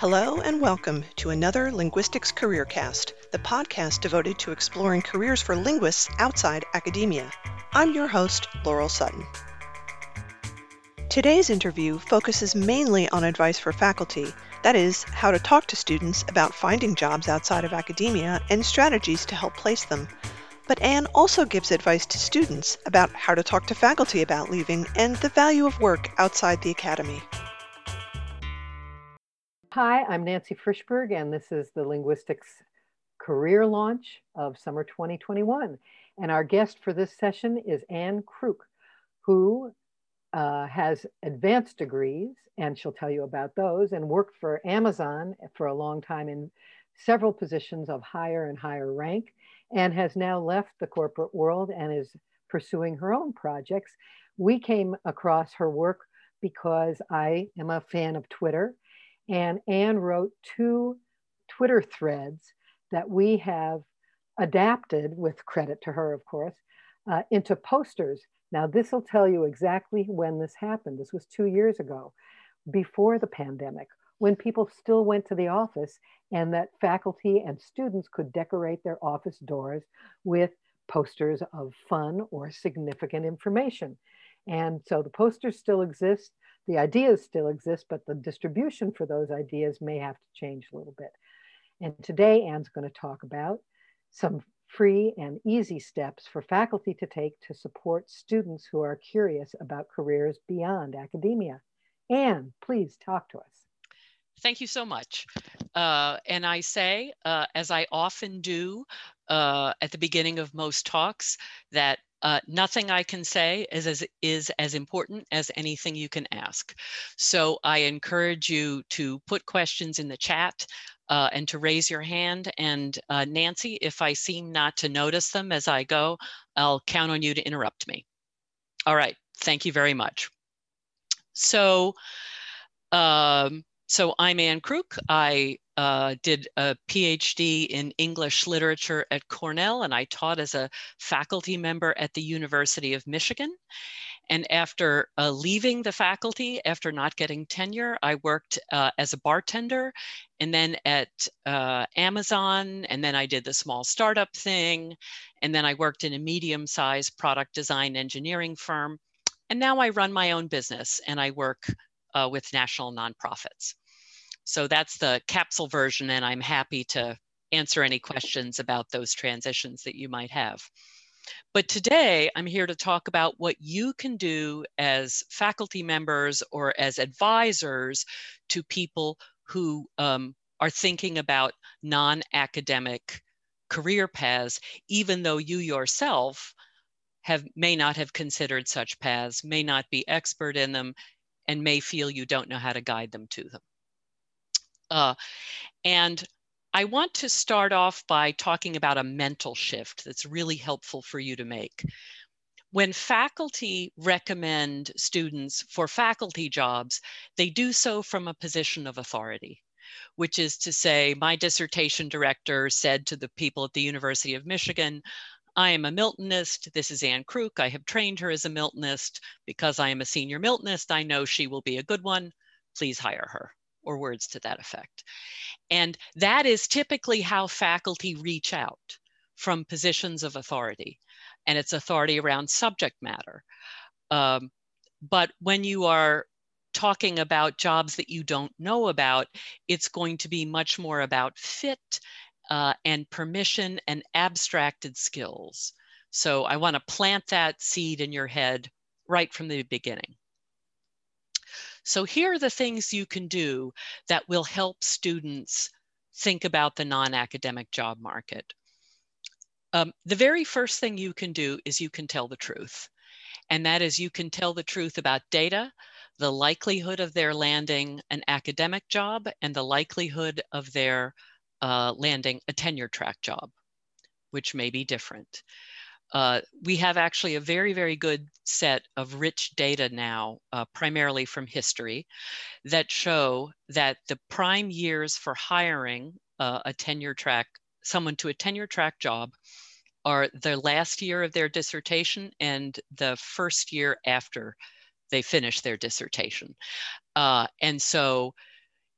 Hello and welcome to another Linguistics Careercast, the podcast devoted to exploring careers for linguists outside academia. I'm your host, Laurel Sutton. Today's interview focuses mainly on advice for faculty, that is, how to talk to students about finding jobs outside of academia and strategies to help place them. But Anne also gives advice to students about how to talk to faculty about leaving and the value of work outside the academy. Hi, I'm Nancy Frishberg, and this is the Linguistics career launch of summer 2021. And our guest for this session is Anne Krook, who uh, has advanced degrees, and she'll tell you about those, and worked for Amazon for a long time in several positions of higher and higher rank, and has now left the corporate world and is pursuing her own projects. We came across her work because I am a fan of Twitter, and Anne wrote two Twitter threads that we have adapted, with credit to her, of course, uh, into posters. Now, this will tell you exactly when this happened. This was two years ago, before the pandemic, when people still went to the office and that faculty and students could decorate their office doors with posters of fun or significant information. And so the posters still exist, the ideas still exist, but the distribution for those ideas may have to change a little bit. And today, Anne's going to talk about some free and easy steps for faculty to take to support students who are curious about careers beyond academia. Anne, please talk to us. Thank you so much. Uh, and I say, uh, as I often do uh, at the beginning of most talks, that uh, nothing I can say is as, is as important as anything you can ask. So I encourage you to put questions in the chat uh, and to raise your hand. And uh, Nancy, if I seem not to notice them as I go, I'll count on you to interrupt me. All right, thank you very much. So, um, so I'm Anne Krook. I uh, did a PhD in English literature at Cornell, and I taught as a faculty member at the University of Michigan. And after uh, leaving the faculty, after not getting tenure, I worked uh, as a bartender and then at uh, Amazon. And then I did the small startup thing. And then I worked in a medium sized product design engineering firm. And now I run my own business and I work uh, with national nonprofits. So that's the capsule version. And I'm happy to answer any questions about those transitions that you might have. But today I'm here to talk about what you can do as faculty members or as advisors to people who um, are thinking about non-academic career paths, even though you yourself have may not have considered such paths, may not be expert in them, and may feel you don't know how to guide them to them. Uh, and I want to start off by talking about a mental shift that's really helpful for you to make. When faculty recommend students for faculty jobs, they do so from a position of authority, which is to say, my dissertation director said to the people at the University of Michigan, I am a Miltonist. This is Anne Krook. I have trained her as a Miltonist. Because I am a senior Miltonist, I know she will be a good one. Please hire her or words to that effect. And that is typically how faculty reach out from positions of authority, and it's authority around subject matter. Um, but when you are talking about jobs that you don't know about, it's going to be much more about fit uh, and permission and abstracted skills. So I want to plant that seed in your head right from the beginning. So here are the things you can do that will help students think about the non-academic job market. Um, the very first thing you can do is you can tell the truth. And that is you can tell the truth about data, the likelihood of their landing an academic job, and the likelihood of their uh, landing a tenure track job, which may be different. Uh, we have actually a very, very good set of rich data now, uh, primarily from history, that show that the prime years for hiring uh, a tenure track, someone to a tenure track job are the last year of their dissertation and the first year after they finish their dissertation. Uh, and so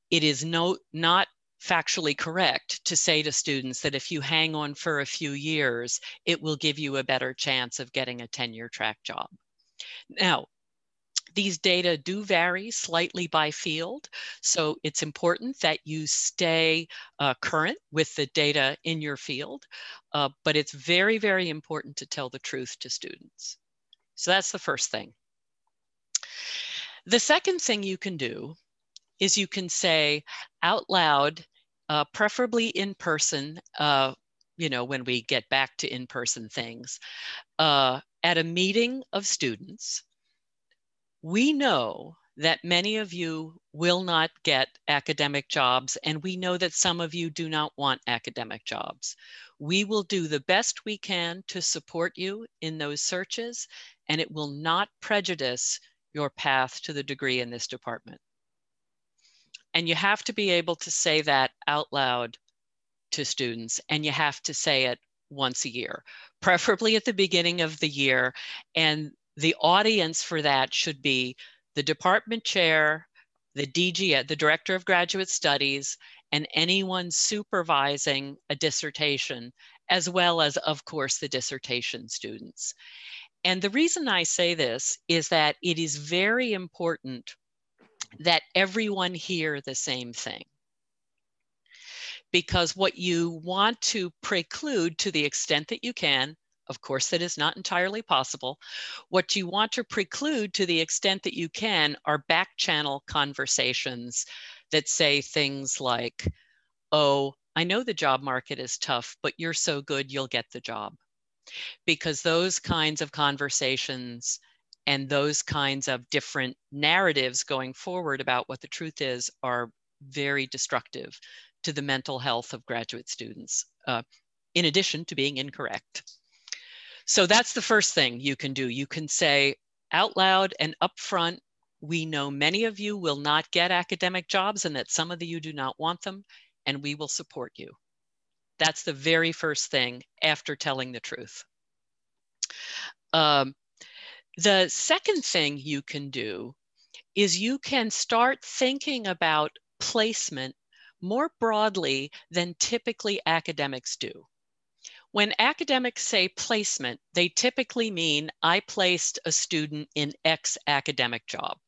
it is no, not factually correct to say to students that if you hang on for a few years, it will give you a better chance of getting a tenure track job. Now, these data do vary slightly by field, so it's important that you stay uh, current with the data in your field, uh, but it's very, very important to tell the truth to students. So that's the first thing. The second thing you can do is you can say out loud, uh, preferably in person, uh, you know, when we get back to in-person things, uh, at a meeting of students, we know that many of you will not get academic jobs, and we know that some of you do not want academic jobs. We will do the best we can to support you in those searches, and it will not prejudice your path to the degree in this department. And you have to be able to say that out loud to students, and you have to say it once a year, preferably at the beginning of the year. And the audience for that should be the department chair, the DG, uh, the director of graduate studies, and anyone supervising a dissertation, as well as, of course, the dissertation students. And the reason I say this is that it is very important that everyone hear the same thing. Because what you want to preclude to the extent that you can of course, that is not entirely possible. What you want to preclude to the extent that you can are back channel conversations that say things like, oh, I know the job market is tough, but you're so good, you'll get the job. Because those kinds of conversations and those kinds of different narratives going forward about what the truth is are very destructive to the mental health of graduate students, uh, in addition to being incorrect. So that's the first thing you can do. You can say out loud and upfront, we know many of you will not get academic jobs and that some of you do not want them, and we will support you. That's the very first thing after telling the truth. Um, the second thing you can do is you can start thinking about placement more broadly than typically academics do. When academics say placement, they typically mean I placed a student in X academic job.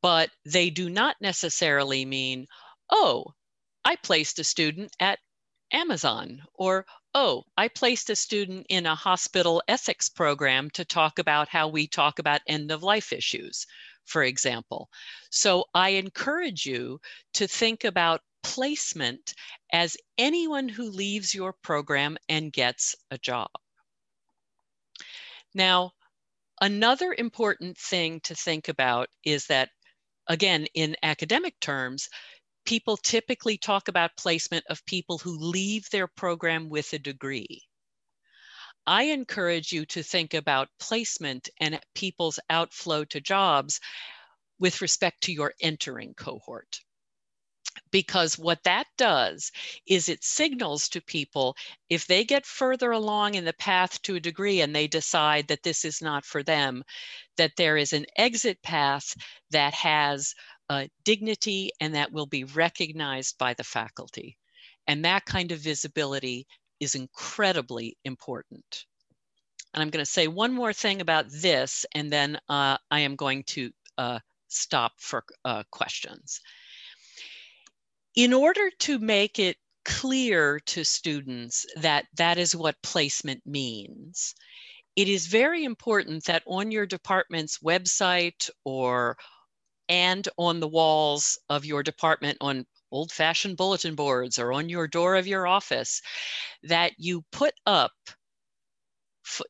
But they do not necessarily mean, oh, I placed a student at Amazon, or oh, I placed a student in a hospital ethics program to talk about how we talk about end of life issues, for example. So I encourage you to think about placement as anyone who leaves your program and gets a job. Now, another important thing to think about is that, again, in academic terms, people typically talk about placement of people who leave their program with a degree. I encourage you to think about placement and people's outflow to jobs with respect to your entering cohort because what that does is it signals to people if they get further along in the path to a degree and they decide that this is not for them, that there is an exit path that has uh, dignity and that will be recognized by the faculty. And that kind of visibility is incredibly important. And I'm going to say one more thing about this, and then uh, I am going to uh, stop for uh, questions in order to make it clear to students that that is what placement means, it is very important that on your department's website or and on the walls of your department on old fashioned bulletin boards or on your door of your office that you put up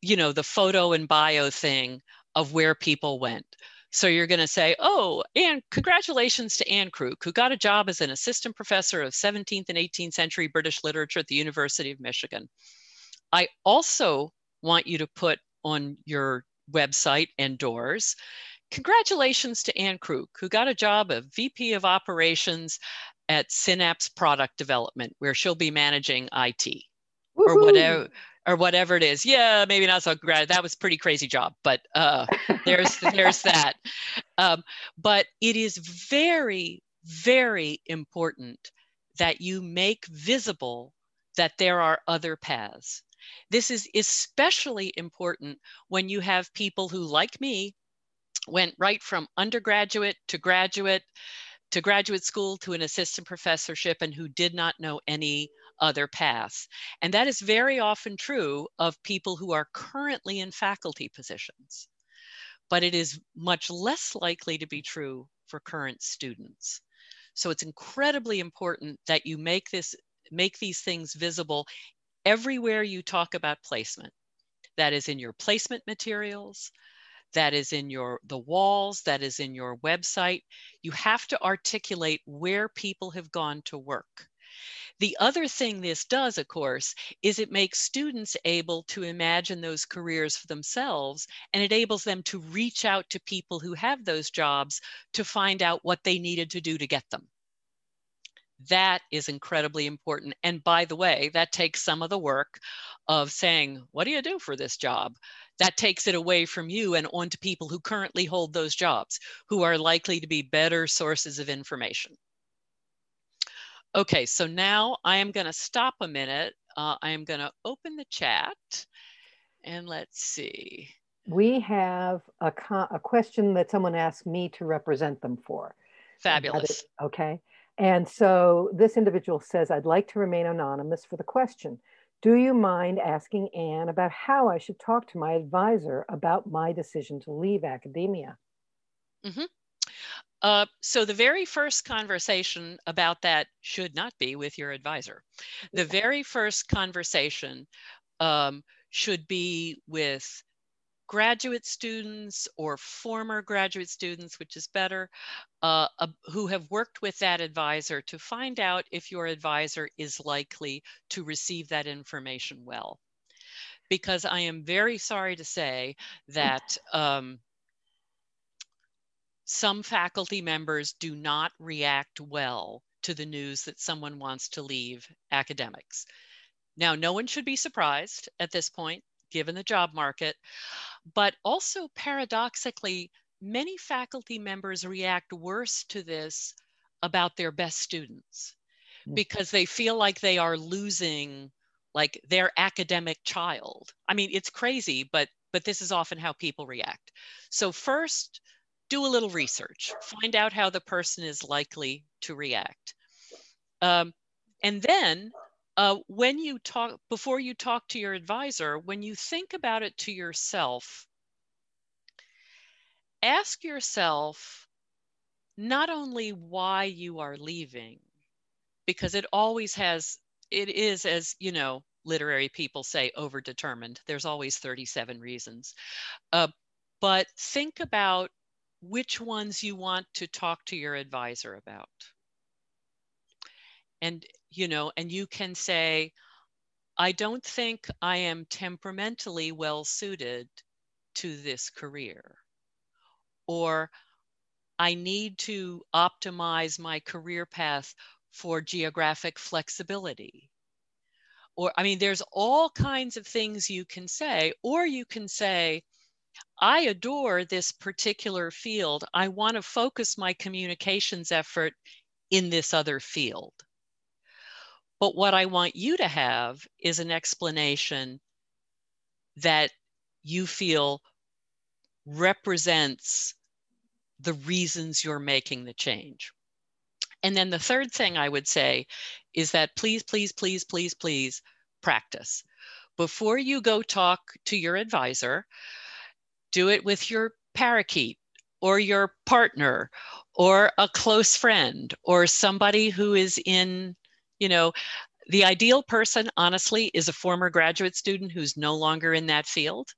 you know the photo and bio thing of where people went so you're going to say, oh, and congratulations to Anne Krook, who got a job as an assistant professor of 17th and 18th century British literature at the University of Michigan. I also want you to put on your website and doors, congratulations to Anne Krook, who got a job of VP of Operations at Synapse Product Development, where she'll be managing IT or whatever or whatever it is. Yeah, maybe not so great. That was pretty crazy job, but uh, there's there's that. Um, but it is very very important that you make visible that there are other paths. This is especially important when you have people who, like me, went right from undergraduate to graduate to graduate school to an assistant professorship and who did not know any other paths. And that is very often true of people who are currently in faculty positions. But it is much less likely to be true for current students. So it's incredibly important that you make this make these things visible everywhere you talk about placement. That is in your placement materials, that is in your the walls that is in your website. You have to articulate where people have gone to work. The other thing this does of course is it makes students able to imagine those careers for themselves and it enables them to reach out to people who have those jobs to find out what they needed to do to get them that is incredibly important. And by the way, that takes some of the work of saying, What do you do for this job? That takes it away from you and onto people who currently hold those jobs, who are likely to be better sources of information. Okay, so now I am going to stop a minute. Uh, I am going to open the chat and let's see. We have a, a question that someone asked me to represent them for. Fabulous. Okay. And so this individual says, I'd like to remain anonymous for the question. Do you mind asking Anne about how I should talk to my advisor about my decision to leave academia? Mm-hmm. Uh, so the very first conversation about that should not be with your advisor. The very first conversation um, should be with graduate students or former graduate students, which is better, uh, uh, who have worked with that advisor to find out if your advisor is likely to receive that information well. Because I am very sorry to say that um, some faculty members do not react well to the news that someone wants to leave academics. Now, no one should be surprised at this point, given the job market. But also, paradoxically, many faculty members react worse to this about their best students mm. because they feel like they are losing like their academic child. I mean, it's crazy, but but this is often how people react. So first, do a little research, find out how the person is likely to react. Um, and then uh, when you talk, before you talk to your advisor, when you think about it to yourself, ask yourself not only why you are leaving, because it always has, it is, as you know, literary people say, overdetermined. There's always 37 reasons. Uh, but think about which ones you want to talk to your advisor about and you know and you can say i don't think i am temperamentally well suited to this career or i need to optimize my career path for geographic flexibility or i mean there's all kinds of things you can say or you can say I adore this particular field. I want to focus my communications effort in this other field. But what I want you to have is an explanation that you feel represents the reasons you're making the change. And then the third thing I would say is that please, please, please, please, please practice. Before you go talk to your advisor, do it with your parakeet or your partner or a close friend or somebody who is in you know, the ideal person, honestly, is a former graduate student who's no longer in that field.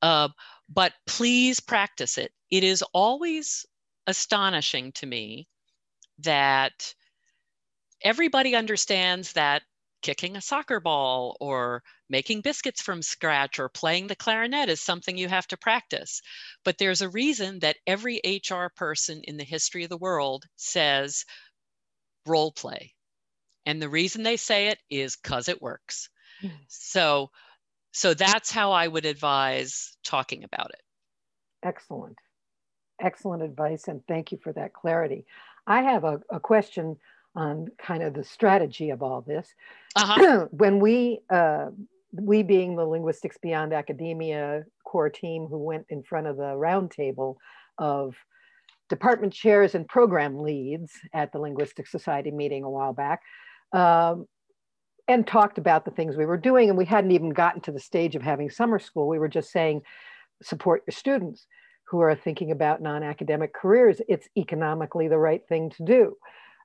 Uh, but please practice it. It is always astonishing to me that everybody understands that kicking a soccer ball or making biscuits from scratch or playing the clarinet is something you have to practice. But there's a reason that every HR person in the history of the world says role play. And the reason they say it is because it works. Mm. So, so that's how I would advise talking about it. Excellent. Excellent advice. And thank you for that clarity. I have a, a question on kind of the strategy of all this. Uh-huh. when we, uh, we being the Linguistics Beyond Academia core team who went in front of the roundtable of department chairs and program leads at the Linguistic Society meeting a while back, um, and talked about the things we were doing. And we hadn't even gotten to the stage of having summer school. We were just saying, support your students who are thinking about non-academic careers. It's economically the right thing to do.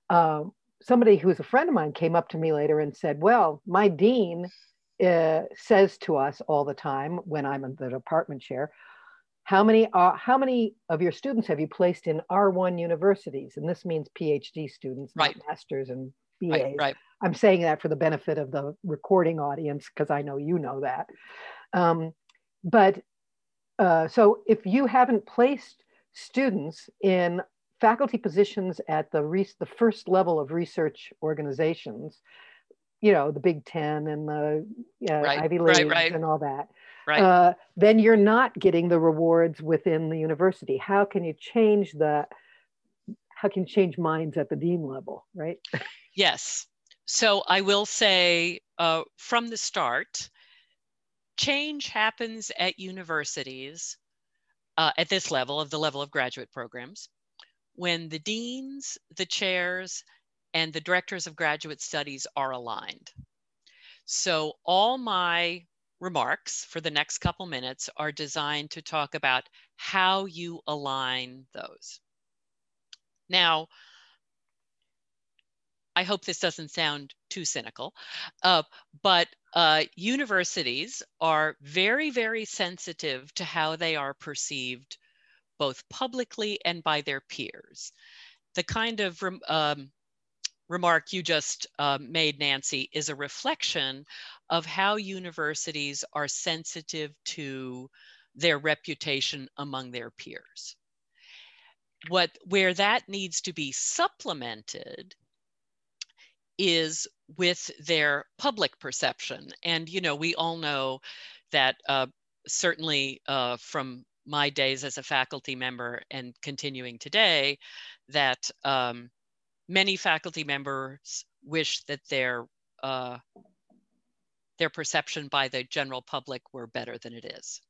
Um, somebody who's a friend of mine came up to me later and said, well, my dean uh, says to us all the time when I'm in the department chair, how many, uh, how many of your students have you placed in R1 universities? And this means PhD students, right. not masters and BAs. Right, right. I'm saying that for the benefit of the recording audience because I know you know that. Um, but uh, so if you haven't placed students in faculty positions at the, re- the first level of research organizations, you know, the Big Ten and the uh, right, Ivy League right, right. and all that. Uh, then you're not getting the rewards within the university. How can you change the, how can you change minds at the dean level, right? Yes. So I will say uh, from the start, change happens at universities uh, at this level of the level of graduate programs when the deans, the chairs, and the directors of graduate studies are aligned. So all my remarks for the next couple minutes are designed to talk about how you align those. Now, I hope this doesn't sound too cynical, uh, but uh, universities are very, very sensitive to how they are perceived both publicly and by their peers. The kind of um, remark you just uh, made, Nancy, is a reflection of how universities are sensitive to their reputation among their peers. What, where that needs to be supplemented is with their public perception. And, you know, we all know that uh, certainly uh, from my days as a faculty member and continuing today, that um, many faculty members wish that their uh, their perception by the general public were better than it is.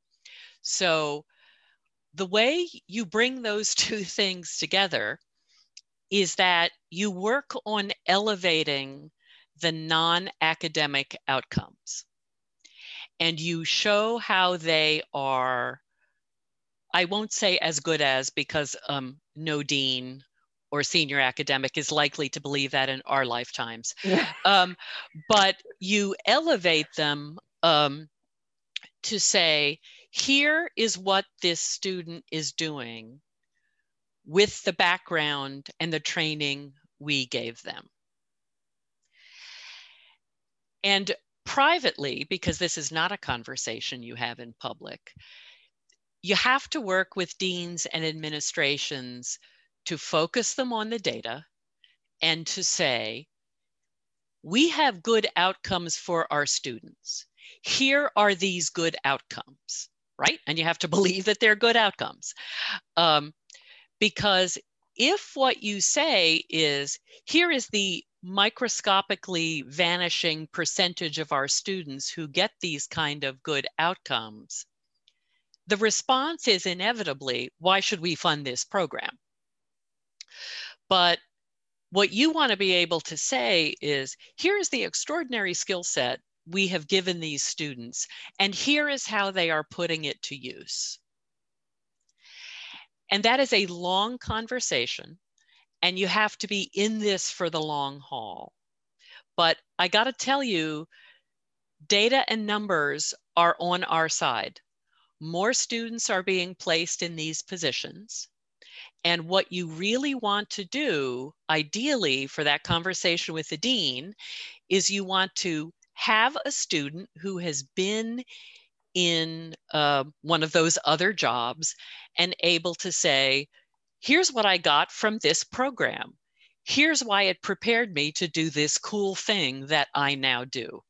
So the way you bring those two things together is that you work on elevating the non-academic outcomes and you show how they are i won't say as good as because um, no dean or senior academic is likely to believe that in our lifetimes. Yeah. Um, but you elevate them um, to say, here is what this student is doing with the background and the training we gave them. And privately, because this is not a conversation you have in public, you have to work with deans and administrations to focus them on the data and to say, we have good outcomes for our students. Here are these good outcomes, right? And you have to believe that they're good outcomes. Um, because if what you say is, here is the microscopically vanishing percentage of our students who get these kind of good outcomes, the response is inevitably, why should we fund this program? But what you want to be able to say is here's the extraordinary skill set we have given these students, and here is how they are putting it to use. And that is a long conversation, and you have to be in this for the long haul. But I got to tell you, data and numbers are on our side. More students are being placed in these positions. And what you really want to do, ideally, for that conversation with the dean, is you want to have a student who has been in uh, one of those other jobs and able to say, here's what I got from this program. Here's why it prepared me to do this cool thing that I now do.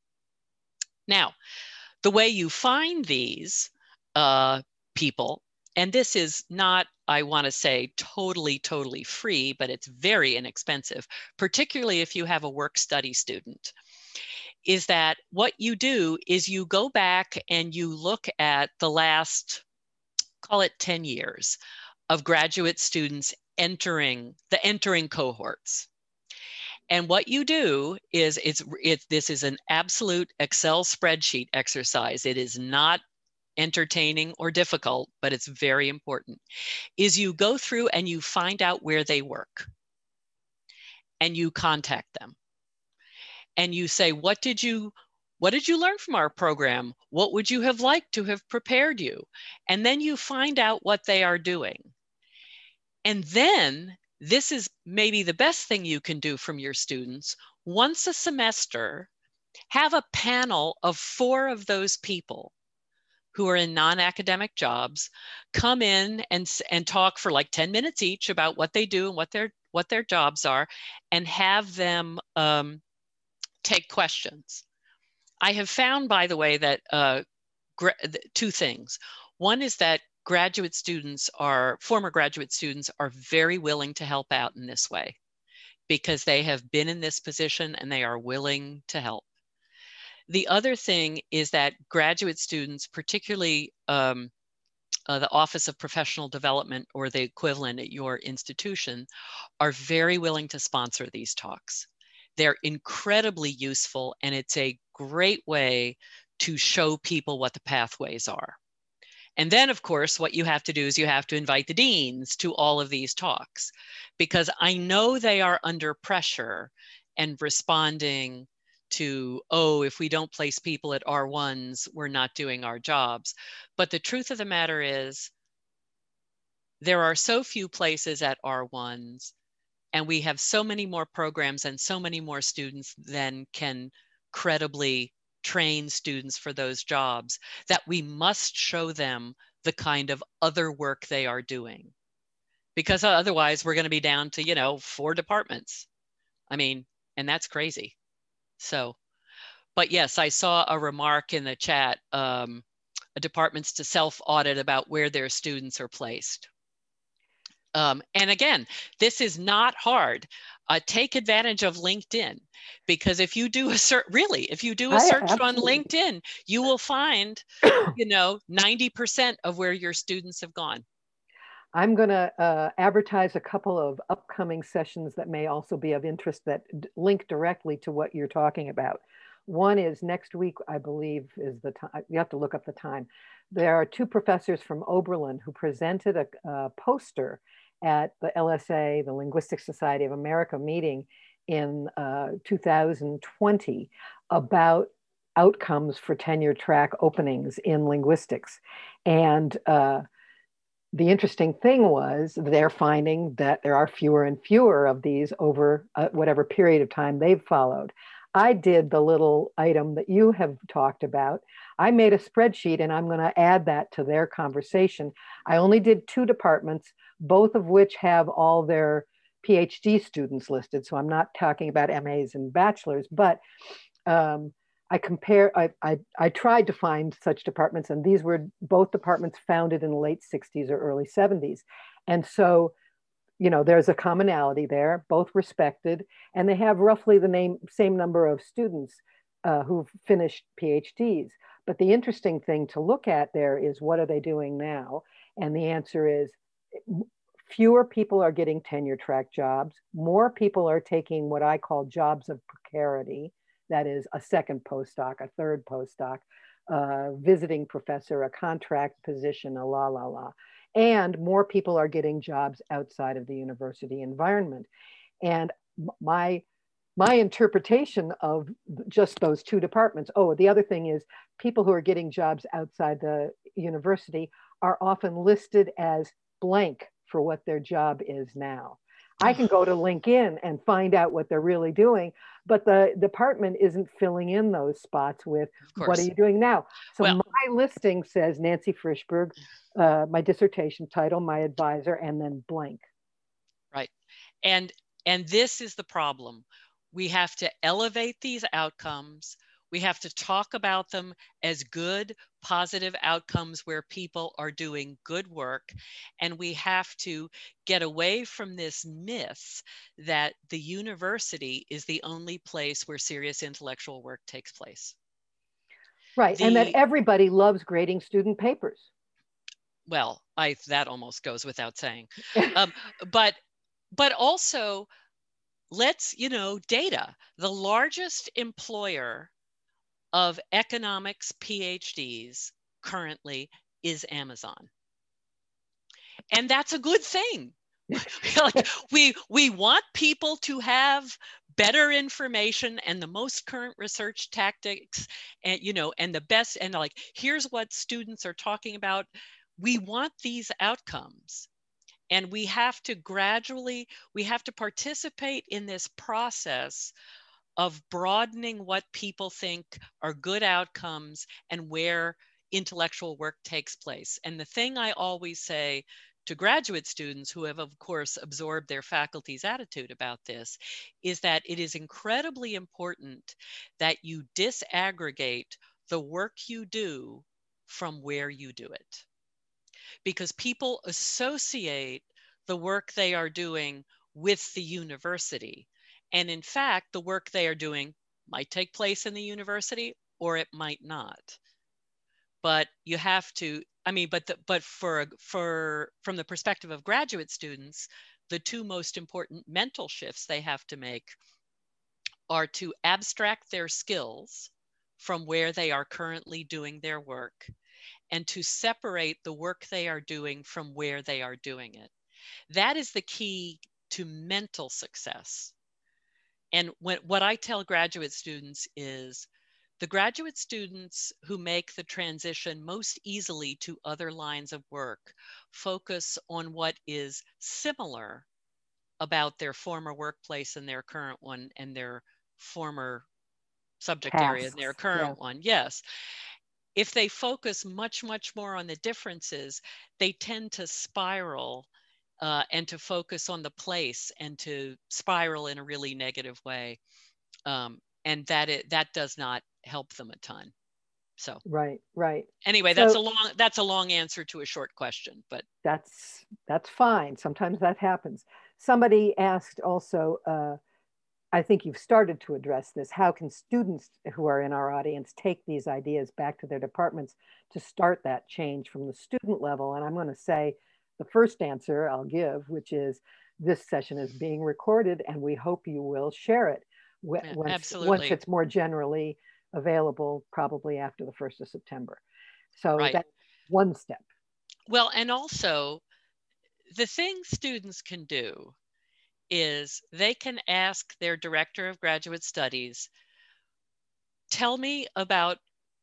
Now, the way you find these uh, people, and this is not I want to say totally, totally free, but it's very inexpensive, particularly if you have a work study student, is that what you do is you go back and you look at the last, call it 10 years of graduate students entering the entering cohorts. And what you do is it's it, this is an absolute Excel spreadsheet exercise. It is not entertaining or difficult, but it's very important, is you go through and you find out where they work and you contact them and you say, what did you what did you learn from our program? What would you have liked to have prepared you? And then you find out what they are doing. And then this is maybe the best thing you can do from your students. Once a semester, have a panel of four of those people who are in non-academic jobs come in and, and talk for like 10 minutes each about what they do and what their what their jobs are and have them um, take questions. I have found by the way that uh, two things. One is that graduate students are former graduate students are very willing to help out in this way because they have been in this position and they are willing to help. The other thing is that graduate students, particularly um, uh, the Office of Professional Development or the equivalent at your institution, are very willing to sponsor these talks. They're incredibly useful, and it's a great way to show people what the pathways are. And then, of course, what you have to do is you have to invite the deans to all of these talks because I know they are under pressure and responding to, oh, if we don't place people at R1s, we're not doing our jobs. But the truth of the matter is, there are so few places at R1s, and we have so many more programs and so many more students than can credibly train students for those jobs that we must show them the kind of other work they are doing. Because otherwise, we're going to be down to, you know, four departments. I mean, and that's crazy. So, but yes, I saw a remark in the chat, um, departments to self-audit about where their students are placed. Um, and again, this is not hard. Uh, take advantage of LinkedIn because if you do a search, really, if you do a search on LinkedIn, you will find, you know, 90% of where your students have gone. I'm going to uh, advertise a couple of upcoming sessions that may also be of interest that link directly to what you're talking about. One is next week, I believe, is the time. You have to look up the time. There are two professors from Oberlin who presented a, a poster at the LSA, the Linguistic Society of America meeting in uh, 2020 about outcomes for tenure track openings in linguistics. And uh, the interesting thing was they're finding that there are fewer and fewer of these over uh, whatever period of time they've followed. I did the little item that you have talked about. I made a spreadsheet and I'm going to add that to their conversation. I only did two departments, both of which have all their PhD students listed. So I'm not talking about MAs and bachelors, but um, I compare, I, I, I, tried to find such departments, and these were both departments founded in the late 60s or early 70s. And so, you know, there's a commonality there, both respected, and they have roughly the name, same number of students uh, who've finished PhDs. But the interesting thing to look at there is what are they doing now? And the answer is fewer people are getting tenure track jobs, more people are taking what I call jobs of precarity that is a second postdoc, a third postdoc, a visiting professor, a contract position, a la la la. And more people are getting jobs outside of the university environment. And my my interpretation of just those two departments. Oh, the other thing is people who are getting jobs outside the university are often listed as blank for what their job is now. I can go to LinkedIn and find out what they're really doing, but the department isn't filling in those spots with what are you doing now. So well, my listing says Nancy Frishberg, uh, my dissertation title, my advisor, and then blank. Right, and and this is the problem. We have to elevate these outcomes. We have to talk about them as good, positive outcomes where people are doing good work. And we have to get away from this myth that the university is the only place where serious intellectual work takes place. Right. The- and that everybody loves grading student papers. Well, I that almost goes without saying. Um, but but also let's you know data the largest employer of economics phds currently is amazon. And that's a good thing. Like we we want people to have better information and the most current research tactics and you know and the best and like here's what students are talking about. We want these outcomes and we have to gradually we have to participate in this process of broadening what people think are good outcomes and where intellectual work takes place. And the thing i always say to graduate students who have of course absorbed their faculty's attitude about this is that it is incredibly important that you disaggregate the work you do from where you do it because people associate the work they are doing with the university. And in fact, the work they are doing might take place in the university or it might not. But you have to, I mean, but the, but for for from the perspective of graduate students, the two most important mental shifts they have to make are to abstract their skills from where they are currently doing their work and to separate the work they are doing from where they are doing it. That is the key to mental success. And when, what I tell graduate students is the graduate students who make the transition most easily to other lines of work focus on what is similar about their former workplace and their current one and their former subject area and their current one. Yes if they focus much, much more on the differences, they tend to spiral uh, and to focus on the place and to spiral in a really negative way. Um, and that it, that does not help them a ton. So right, right. Anyway, So- that's a long that's a long answer to a short question, but That's that's fine. Sometimes that happens. Somebody asked also, uh, I think you've started to address this. How can students who are in our audience take these ideas back to their departments to start that change from the student level? And I'm going to say the first answer I'll give, which is this session is being recorded and we hope you will share it once, once it's more generally available, probably after the 1st of September. So Right. that's one step. Well, and also the thing students can do is they can ask their director of graduate studies, tell me about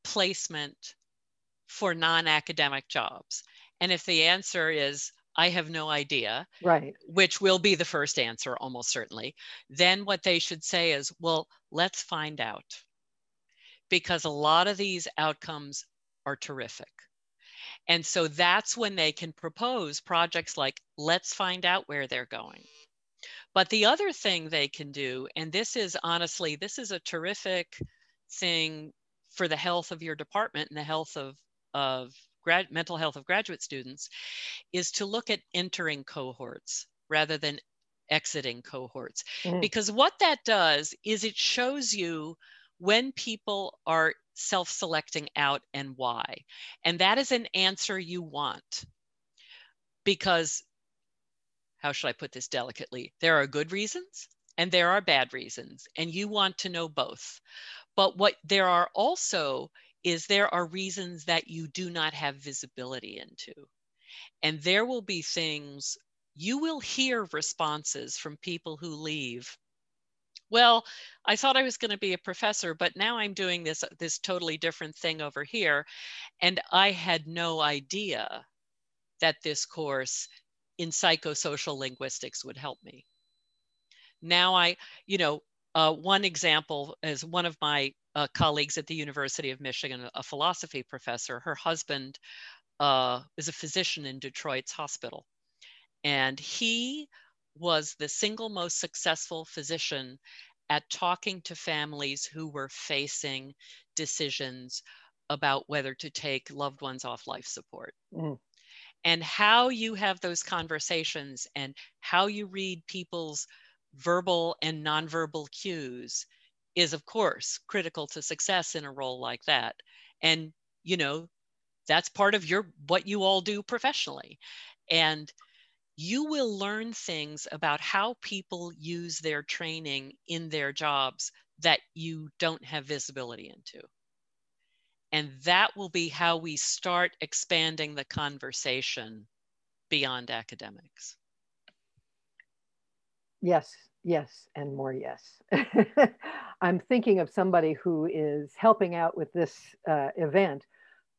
placement for non academic jobs. And if the answer is, I have no idea, Right. which will be the first answer almost certainly, then what they should say is, well, let's find out. Because a lot of these outcomes are terrific. And so that's when they can propose projects like, let's find out where they're going. But the other thing they can do, and this is honestly, this is a terrific thing for the health of your department and the health of, of grad, mental health of graduate students, is to look at entering cohorts rather than exiting cohorts. Mhm. Because what that does is it shows you when people are self selecting out and why. And that is an answer you want. Because, how should I put this delicately? There are good reasons and there are bad reasons, and you want to know both. But what there are also is there are reasons that you do not have visibility into. And there will be things you will hear responses from people who leave. Well, I thought I was going to be a professor, but now I'm doing this this totally different thing over here, and I had no idea that this course in psychosocial linguistics would help me. Now I, you know, uh, one example is one of my uh, colleagues at the University of Michigan, a philosophy professor. Her husband uh, is a physician in Detroit's hospital, and he was the single most successful physician at talking to families who were facing decisions about whether to take loved ones off life support. Mm. And how you have those conversations and how you read people's verbal and nonverbal cues is, of course, critical to success in a role like that. And, you know, that's part of your what you all do professionally. And you will learn things about how people use their training in their jobs that you don't have visibility into. And that will be how we start expanding the conversation beyond academics. Yes, yes, and more yes. I'm thinking of somebody who is helping out with this uh, event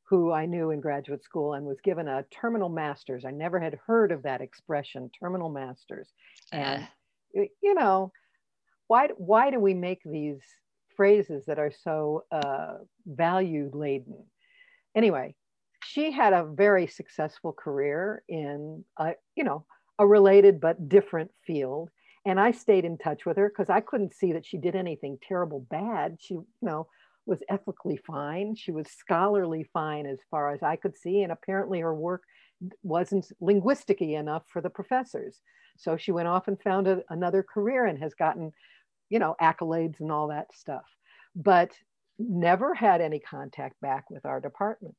who I knew in graduate school and was given a terminal master's. I never had heard of that expression, terminal master's. And, uh. you know, why, why do we make these phrases that are so uh, value laden? Anyway, she had a very successful career in, a, you know, a related but different field. And I stayed in touch with her because I couldn't see that she did anything terrible bad. She, you know, was ethically fine. She was scholarly fine as far as I could see. And apparently her work wasn't linguistic enough for the professors. So she went off and found a, another career and has gotten, you know, accolades and all that stuff, but never had any contact back with our department.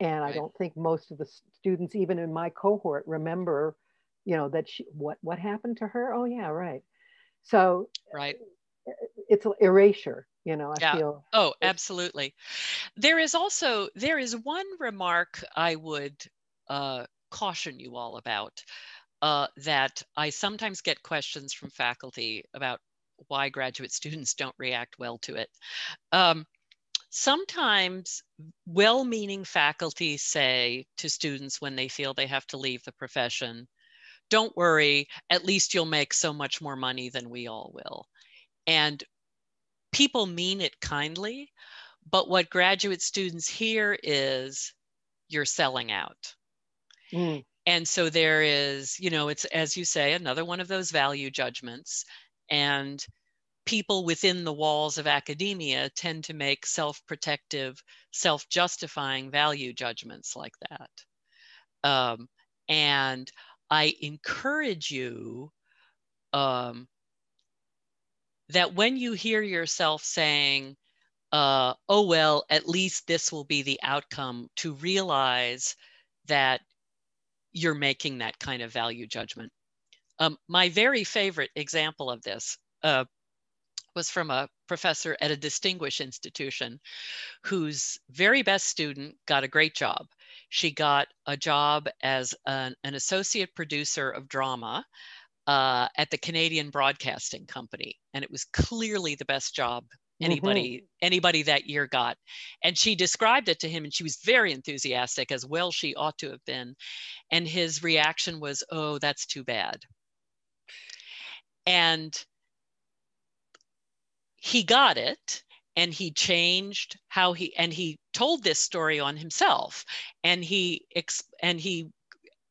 And right. I don't think most of the students, even in my cohort, remember, you know, that she, what, what happened to her? Oh yeah, right. So right. it's erasure you know i yeah. feel oh absolutely there is also there is one remark i would uh, caution you all about uh, that i sometimes get questions from faculty about why graduate students don't react well to it um, sometimes well-meaning faculty say to students when they feel they have to leave the profession don't worry at least you'll make so much more money than we all will and people mean it kindly, but what graduate students hear is you're selling out. Mm. And so there is, you know, it's as you say, another one of those value judgments. And people within the walls of academia tend to make self protective, self justifying value judgments like that. Um, and I encourage you um, that when you hear yourself saying, uh, oh, well, at least this will be the outcome, to realize that you're making that kind of value judgment. Um, my very favorite example of this uh, was from a professor at a distinguished institution whose very best student got a great job. She got a job as an, an associate producer of drama uh, at the Canadian Broadcasting Company, and it was clearly the best job anybody mm-hmm. anybody that year got. And she described it to him, and she was very enthusiastic, as well she ought to have been. And his reaction was, "Oh, that's too bad." And he got it and he changed how he and he told this story on himself and he and he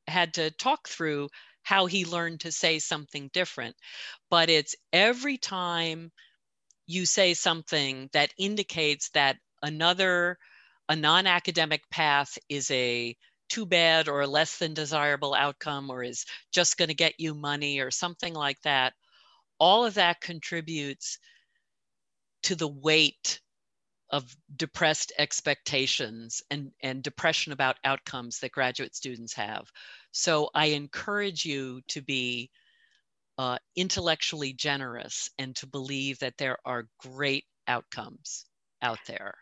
had to talk through how he learned to say something different. But it's every time you say something that indicates that another, a non academic path is a too bad or a less than desirable outcome or is just going to get you money or something like that, all of that contributes to the weight of depressed expectations and, and depression about outcomes that graduate students have. So I encourage you to be uh, intellectually generous and to believe that there are great outcomes out there.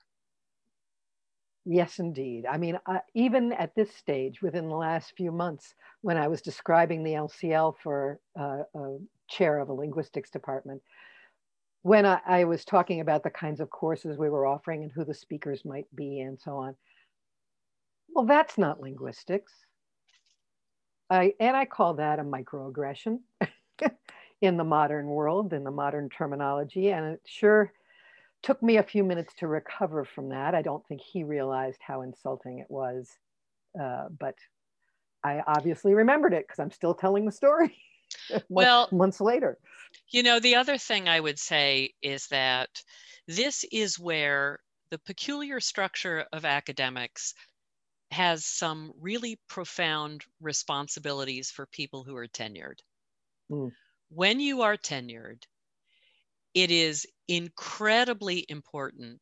Yes, indeed. I mean, uh, even at this stage, within the last few months, when I was describing the LCL for uh, a chair of a linguistics department, when I, I, was talking about the kinds of courses we were offering and who the speakers might be and so on. Well, that's not linguistics. I, and I call that a microaggression in the modern world, in the modern terminology. And it sure took me a few minutes to recover from that. I don't think he realized how insulting it was, uh, but I obviously remembered it because I'm still telling the story. well, months later. You know, the other thing I would say is that this is where the peculiar structure of academics has some really profound responsibilities for people who are tenured. Mm. When you are tenured, it is incredibly important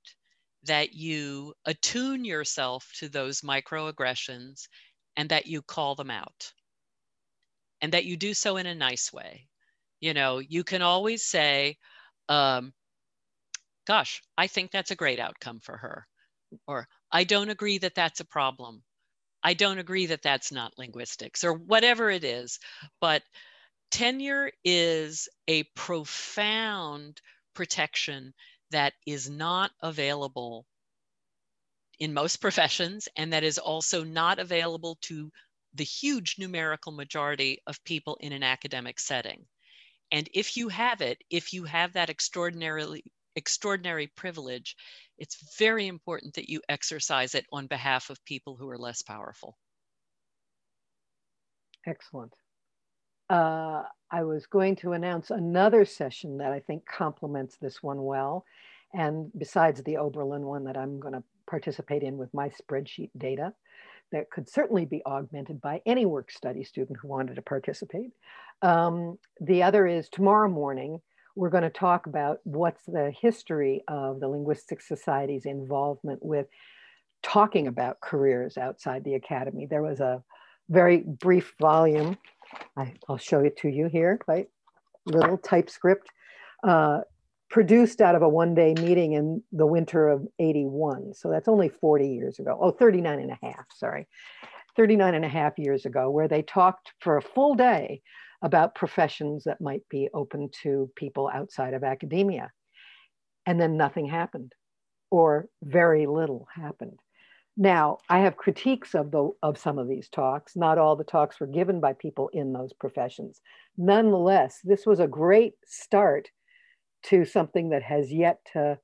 that you attune yourself to those microaggressions and that you call them out and that you do so in a nice way. You know, you can always say, um, gosh, I think that's a great outcome for her. Or I don't agree that that's a problem. I don't agree that that's not linguistics or whatever it is. But tenure is a profound protection that is not available in most professions and that is also not available to the huge numerical majority of people in an academic setting. And if you have it, if you have that extraordinarily extraordinary privilege, it's very important that you exercise it on behalf of people who are less powerful. Excellent. Uh, I was going to announce another session that I think complements this one well. And besides the Oberlin one that I'm going to participate in with my spreadsheet data, that could certainly be augmented by any work study student who wanted to participate. Um, the other is tomorrow morning, we're going to talk about what's the history of the Linguistic Society's involvement with talking about careers outside the academy. There was a very brief volume I, will show it to you here, right? Little typescript, uh, produced out of a one day meeting in the winter of 81. So that's only 40 years ago. Oh, 39 and a half, sorry. 39 and a half years ago, where they talked for a full day about professions that might be open to people outside of academia. And then nothing happened, or very little happened. Now, I have critiques of the of some of these talks. Not all the talks were given by people in those professions. Nonetheless, this was a great start to something that has yet to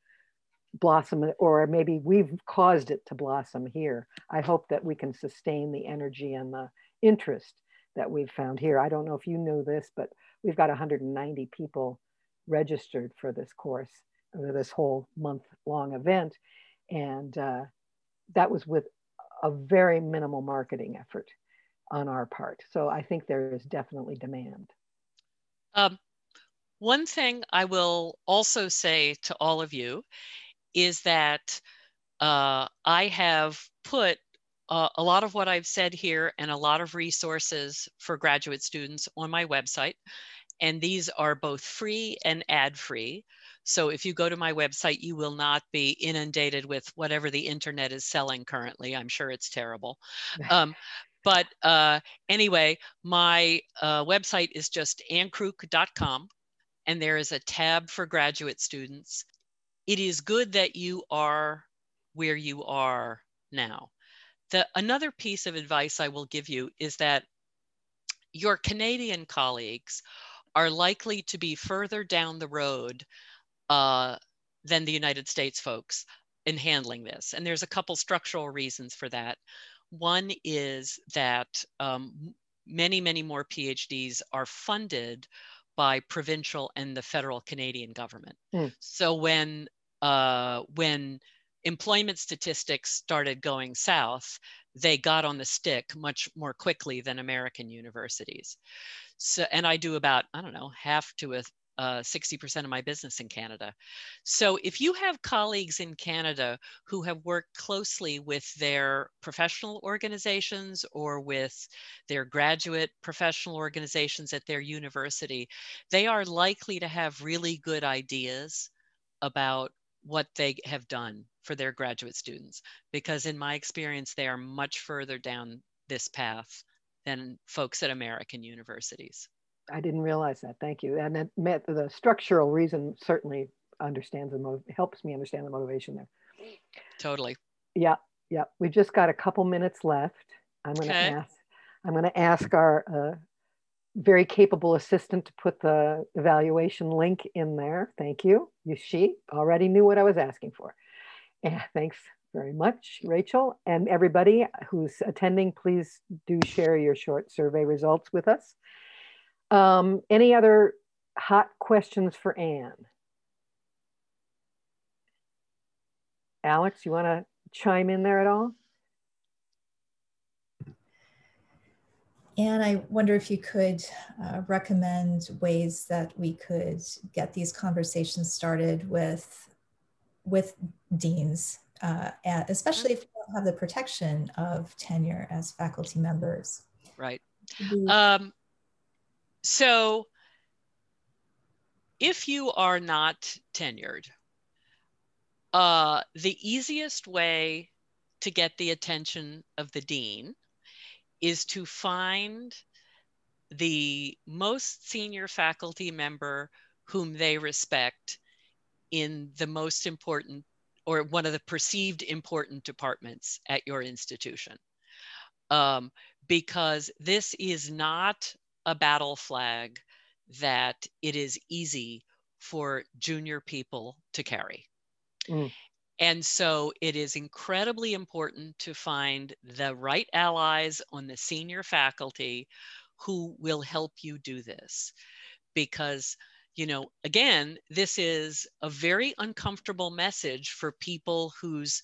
blossom, or maybe we've caused it to blossom here. I hope that we can sustain the energy and the interest that we've found here. I don't know if you know this, but we've got 190 people registered for this course, for this whole month long event. And uh, that was with a very minimal marketing effort on our part. So I think there is definitely demand. Um, one thing I will also say to all of you is that uh, I have put uh, a lot of what I've said here and a lot of resources for graduate students on my website. And these are both free and ad free. So if you go to my website, you will not be inundated with whatever the internet is selling currently. I'm sure it's terrible. Um, but uh, anyway, my uh, website is just annekrook.com, and there is a tab for graduate students. It is good that you are where you are now. The, another piece of advice I will give you is that your Canadian colleagues are likely to be further down the road uh, than the United States folks in handling this. And there's a couple structural reasons for that. One is that um, many, many more PhDs are funded by provincial and the federal Canadian government. Mm. So when uh, when employment statistics started going south, they got on the stick much more quickly than American universities. So, and I do about I don't know half to a uh, 60% of my business in Canada. So if you have colleagues in Canada who have worked closely with their professional organizations or with their graduate professional organizations at their university, they are likely to have really good ideas about what they have done for their graduate students. Because in my experience, they are much further down this path than folks at American universities. I didn't realize that. Thank you. And that met the structural reason certainly understands the motive, helps me understand the motivation there. Totally. Yeah, yeah. We've just got a couple minutes left. I'm going to okay. ask. I'm going to ask our uh, very capable assistant to put the evaluation link in there. Thank you. You she already knew what I was asking for. And thanks very much, Rachel. And everybody who's attending, please do share your short survey results with us. Um, any other hot questions for Anne? Alex, you want to chime in there at all? And I wonder if you could uh, recommend ways that we could get these conversations started with, with deans, uh, especially if we don't have the protection of tenure as faculty members. Right. Um, so if you are not tenured, uh, the easiest way to get the attention of the dean is to find the most senior faculty member whom they respect in the most important or one of the perceived important departments at your institution. Um, because this is not a battle flag that it is easy for junior people to carry. Mm. And so it is incredibly important to find the right allies on the senior faculty who will help you do this. Because, you know, again, this is a very uncomfortable message for people whose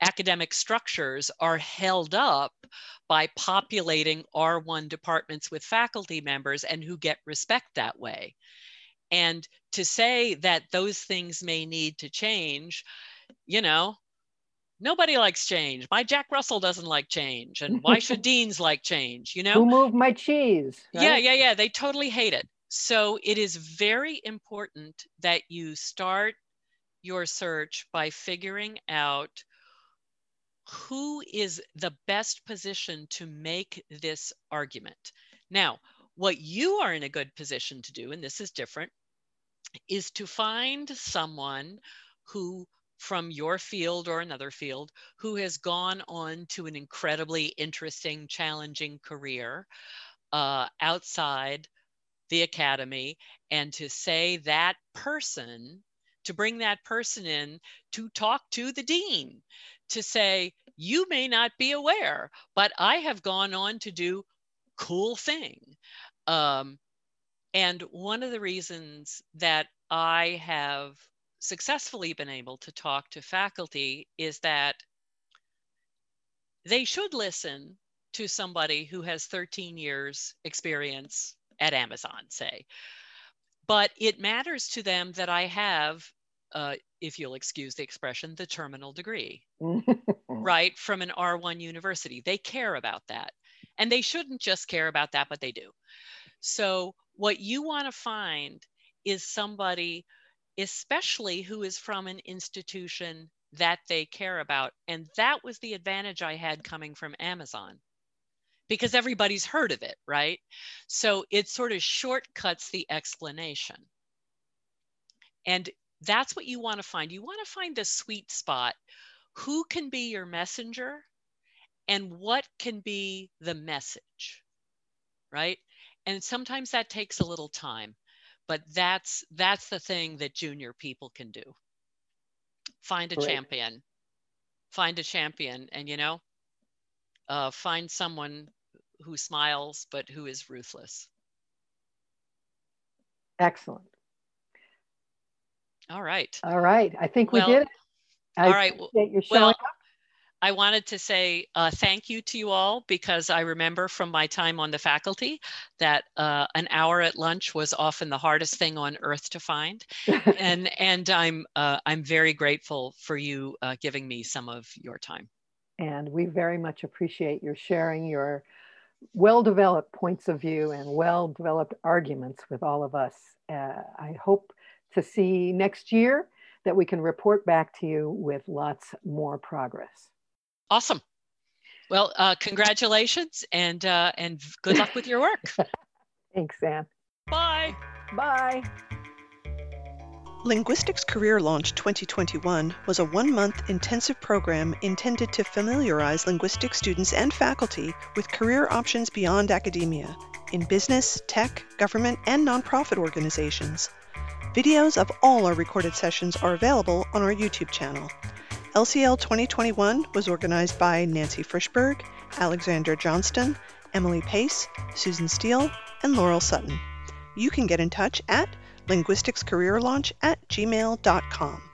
academic structures are held up by populating R1 departments with faculty members and who get respect that way. And to say that those things may need to change, you know, nobody likes change. My Jack Russell doesn't like change. And why should deans like change? You know? Who moved my cheese? Right? Yeah, yeah, yeah. They totally hate it. So it is very important that you start your search by figuring out who is the best position to make this argument. Now, what you are in a good position to do, and this is different, is to find someone who from your field or another field who has gone on to an incredibly interesting, challenging career uh, outside the academy, and to say that person, to bring that person in to talk to the dean, to say, you may not be aware, but I have gone on to do cool thing. Um, and one of the reasons that I have successfully been able to talk to faculty is that they should listen to somebody who has 13 years experience at Amazon, say. But it matters to them that I have, uh, if you'll excuse the expression, the terminal degree, right, from an R1 university. They care about that. And they shouldn't just care about that, but they do. So what you want to find is somebody, especially who is from an institution that they care about. And that was the advantage I had coming from Amazon because everybody's heard of it, right? So it sort of shortcuts the explanation. And that's what you want to find. You want to find the sweet spot. Who can be your messenger and what can be the message, right? and sometimes that takes a little time but that's that's the thing that junior people can do find a champion find a champion and you know uh, find someone who smiles but who is ruthless. Excellent. All right. All right. I think we well, did it. I all right. well, I wanted to say uh, thank you to you all because I remember from my time on the faculty that uh, an hour at lunch was often the hardest thing on earth to find, and and I'm uh, I'm very grateful for you uh, giving me some of your time. And we very much appreciate your sharing your well-developed points of view and well-developed arguments with all of us. Uh, I hope to see next year that we can report back to you with lots more progress. Awesome. Well, uh, congratulations and uh, and good luck with your work. Thanks, Anne. Bye. Bye. Linguistics Career Launch 2021 was a one month intensive program intended to familiarize linguistics students and faculty with career options beyond academia in business, tech, government, and nonprofit organizations. Videos of all our recorded sessions are available on our YouTube channel. LCL 2021 was organized by Nancy Frishberg, Alexandra Johnston, Emily Pace, Susan Steele, and Laurel Sutton. You can get in touch at linguisticscareerlaunch at gmail.com.